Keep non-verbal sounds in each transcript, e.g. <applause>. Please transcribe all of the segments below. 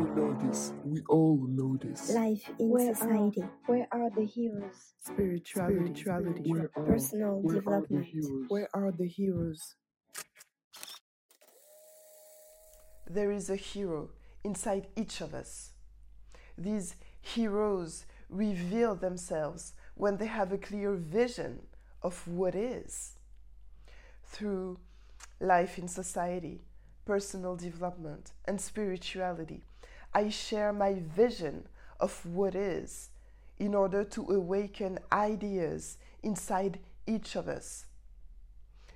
We know this. We all know this. Life in Where society. Are, where are the heroes? Spirituality. Spirituality. Where are, Personal where development. Are? Where are the heroes? There is a hero inside each of us. These heroes reveal themselves when they have a clear vision of what is. Through life in society, personal development, and spirituality, I share my vision of what is in order to awaken ideas inside each of us.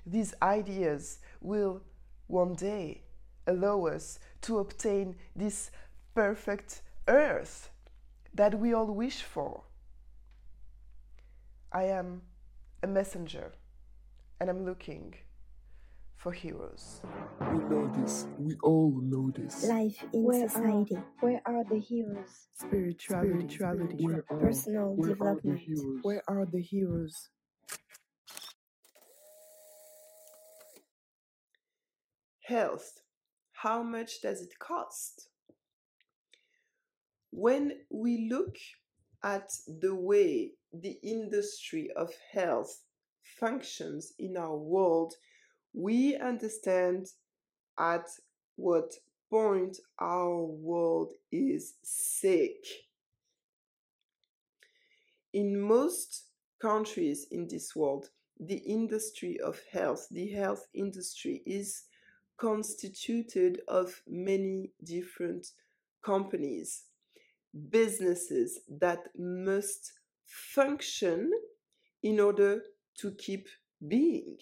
These ideas will one day allow us to obtain this perfect earth that we all wish for. I am a messenger and I'm looking for heroes. We know this. We all know this. Life in Where society. Are, where are the heroes? Spirituality. Spirituality. Where are, Personal where are the development. heroes? Where are the heroes? Health. How much does it cost? When we look at the way the industry of health functions in our world, we understand at what point our world is sick. In most countries in this world, the industry of health, the health industry, is constituted of many different companies, businesses that must function in order to keep being.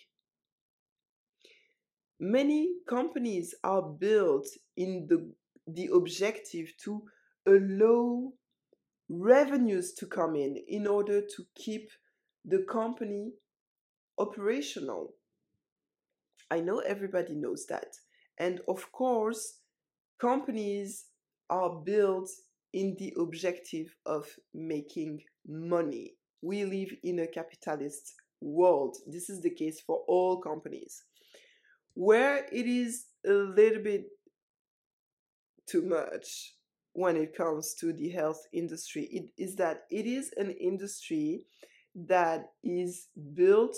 Many companies are built in the, the objective to allow revenues to come in in order to keep the company operational. I know everybody knows that. And of course, companies are built in the objective of making money. We live in a capitalist world. This is the case for all companies. Where it is a little bit too much when it comes to the health industry, it is that it is an industry that is built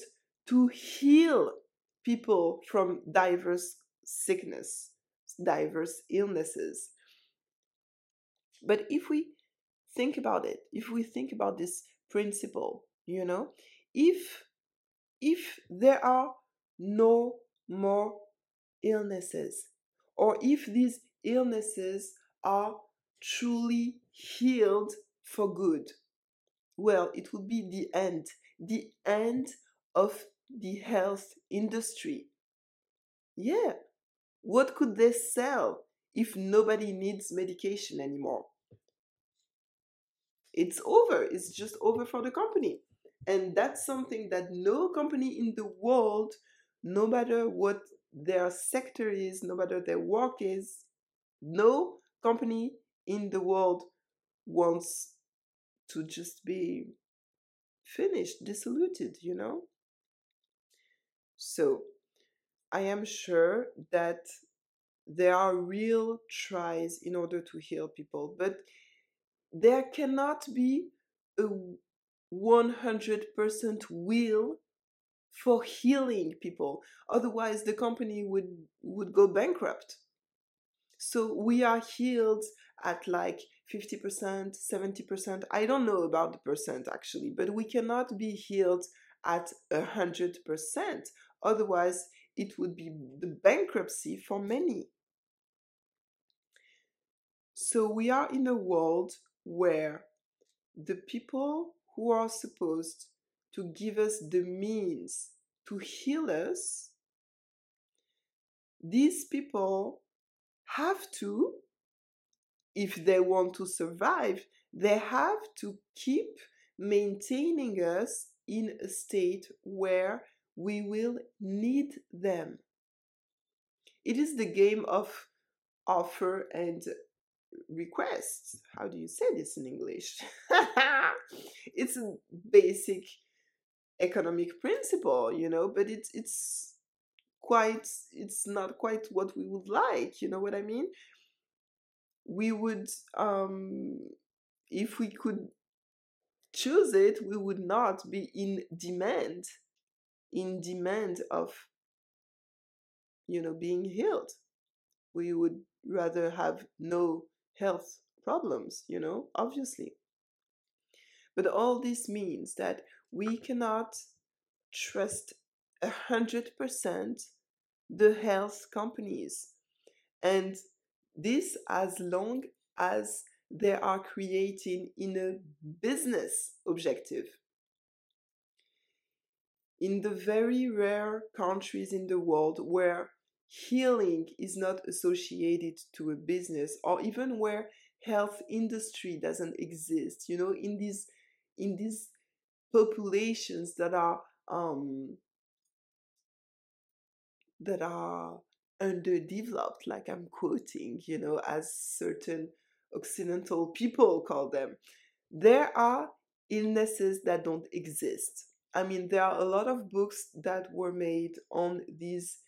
to heal people from diverse sickness, diverse illnesses. But if we think about it, if we think about this principle, you know, if if there are no more illnesses, or if these illnesses are truly healed for good, well, it would be the end, the end of the health industry. Yeah, what could they sell if nobody needs medication anymore? It's over, it's just over for the company. And that's something that no company in the world, no matter what their sector is, no matter their work is, no company in the world wants to just be finished, dissoluted, you know? So I am sure that there are real tries in order to heal people, but there cannot be a 100% will for healing people. Otherwise, the company would, would go bankrupt. So we are healed at like 50%, 70%. I don't know about the percent actually, but we cannot be healed at 100%. Otherwise, it would be the bankruptcy for many. So we are in a world where the people who are supposed to give us the means to heal us, these people have to, if they want to survive, they have to keep maintaining us in a state where we will need them. It is the game of offer and request. How do you say this in English? <laughs> it's a basic economic principle, you know, but it's it's quite it's not quite what we would like, you know what I mean? we would um, if we could choose it we would not be in demand in demand of you know being healed we would rather have no health problems you know obviously but all this means that we cannot trust a hundred percent the health companies. And this as long as they are creating in a business objective. In the very rare countries in the world where healing is not associated to a business or even where health industry doesn't exist you know in these in these populations that are um that are underdeveloped like i'm quoting you know as certain occidental people call them there are illnesses that don't exist I mean, there are a lot of books that were made on these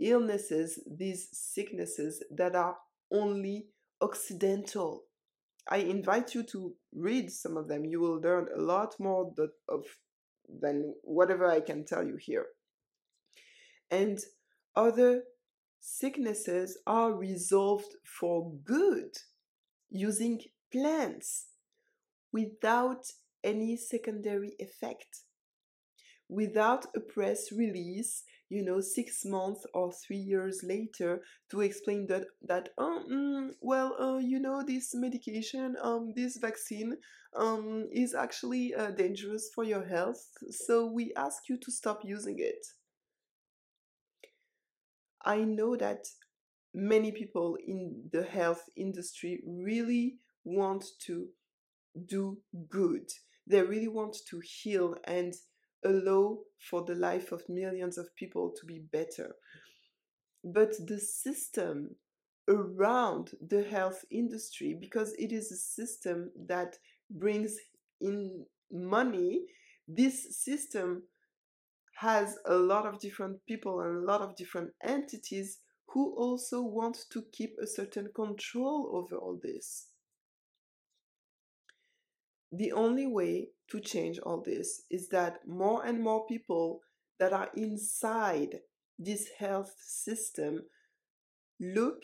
illnesses, these sicknesses that are only occidental. I invite you to read some of them. You will learn a lot more of than whatever I can tell you here. And other sicknesses are resolved for good using plants without any secondary effect without a press release you know six months or three years later to explain that that oh, mm, well uh, you know this medication um this vaccine um is actually uh, dangerous for your health so we ask you to stop using it. I know that many people in the health industry really want to do good. They really want to heal and allow for the life of millions of people to be better. But the system around the health industry, because it is a system that brings in money, this system has a lot of different people and a lot of different entities who also want to keep a certain control over all this. The only way to change all this is that more and more people that are inside this health system look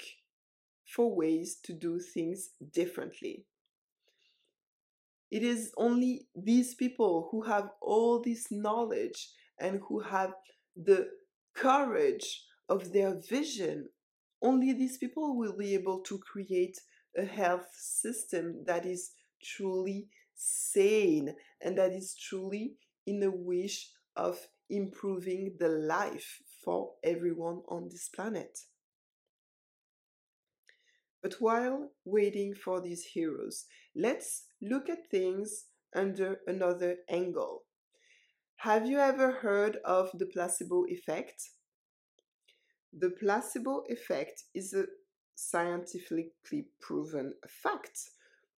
for ways to do things differently. It is only these people who have all this knowledge and who have the courage of their vision, only these people will be able to create a health system that is truly sane and that is truly in a wish of improving the life for everyone on this planet. But while waiting for these heroes, let's look at things under another angle. Have you ever heard of the placebo effect? The placebo effect is a scientifically proven fact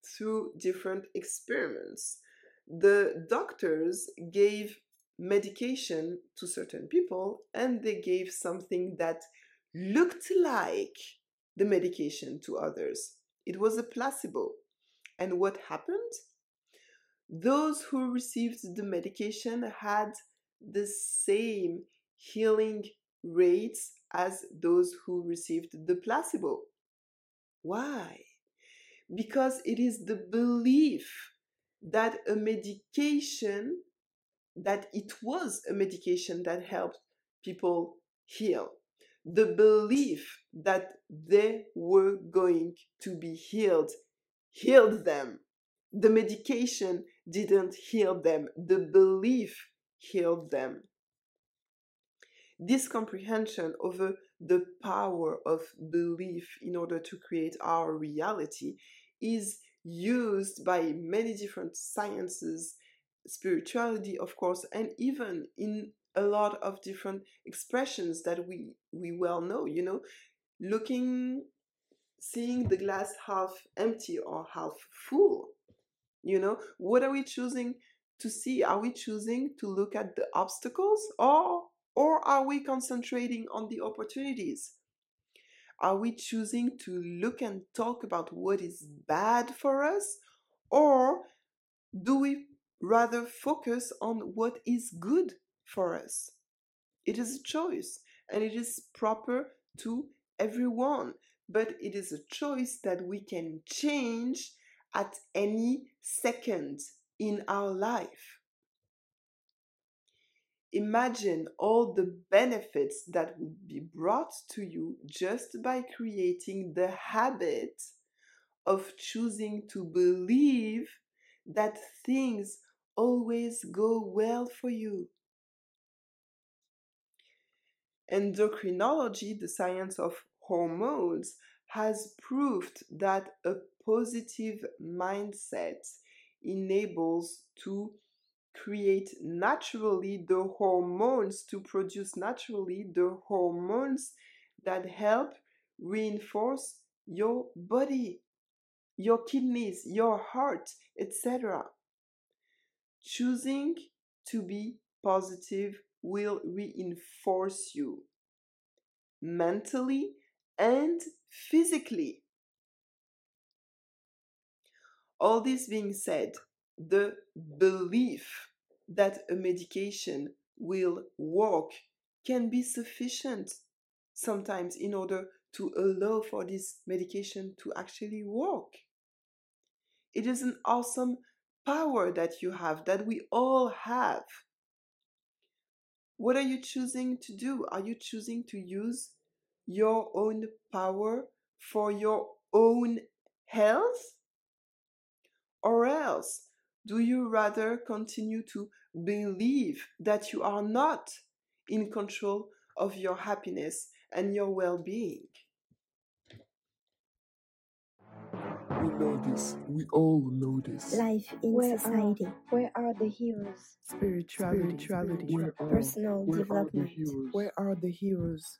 through different experiments. The doctors gave medication to certain people and they gave something that looked like the medication to others. It was a placebo. And what happened? Those who received the medication had the same healing rates as those who received the placebo. Why? Because it is the belief that a medication that it was a medication that helped people heal. The belief that they were going to be healed healed them. The medication didn't heal them. The belief healed them. This comprehension over the power of belief in order to create our reality is used by many different sciences, spirituality, of course, and even in a lot of different expressions that we we well know. You know, looking, seeing the glass half empty or half full. You know, what are we choosing to see? Are we choosing to look at the obstacles or or are we concentrating on the opportunities? Are we choosing to look and talk about what is bad for us? Or do we rather focus on what is good for us? It is a choice and it is proper to everyone, but it is a choice that we can change at any second in our life. Imagine all the benefits that would be brought to you just by creating the habit of choosing to believe that things always go well for you. Endocrinology, the science of hormones, has proved that a positive mindset enables to create naturally the hormones to produce naturally the hormones that help reinforce your body your kidneys your heart etc choosing to be positive will reinforce you mentally and physically. All this being said the belief that a medication will work can be sufficient sometimes in order to allow for this medication to actually work. It is an awesome power that you have, that we all have. What are you choosing to do? Are you choosing to use your own power for your own health? Or else, do you rather continue to believe that you are not in control of your happiness and your well being? We know this. We all know this. Life in Where society. are where are the heroes? Spirituality. Where are, Personal where are the development. heroes? Where are the heroes?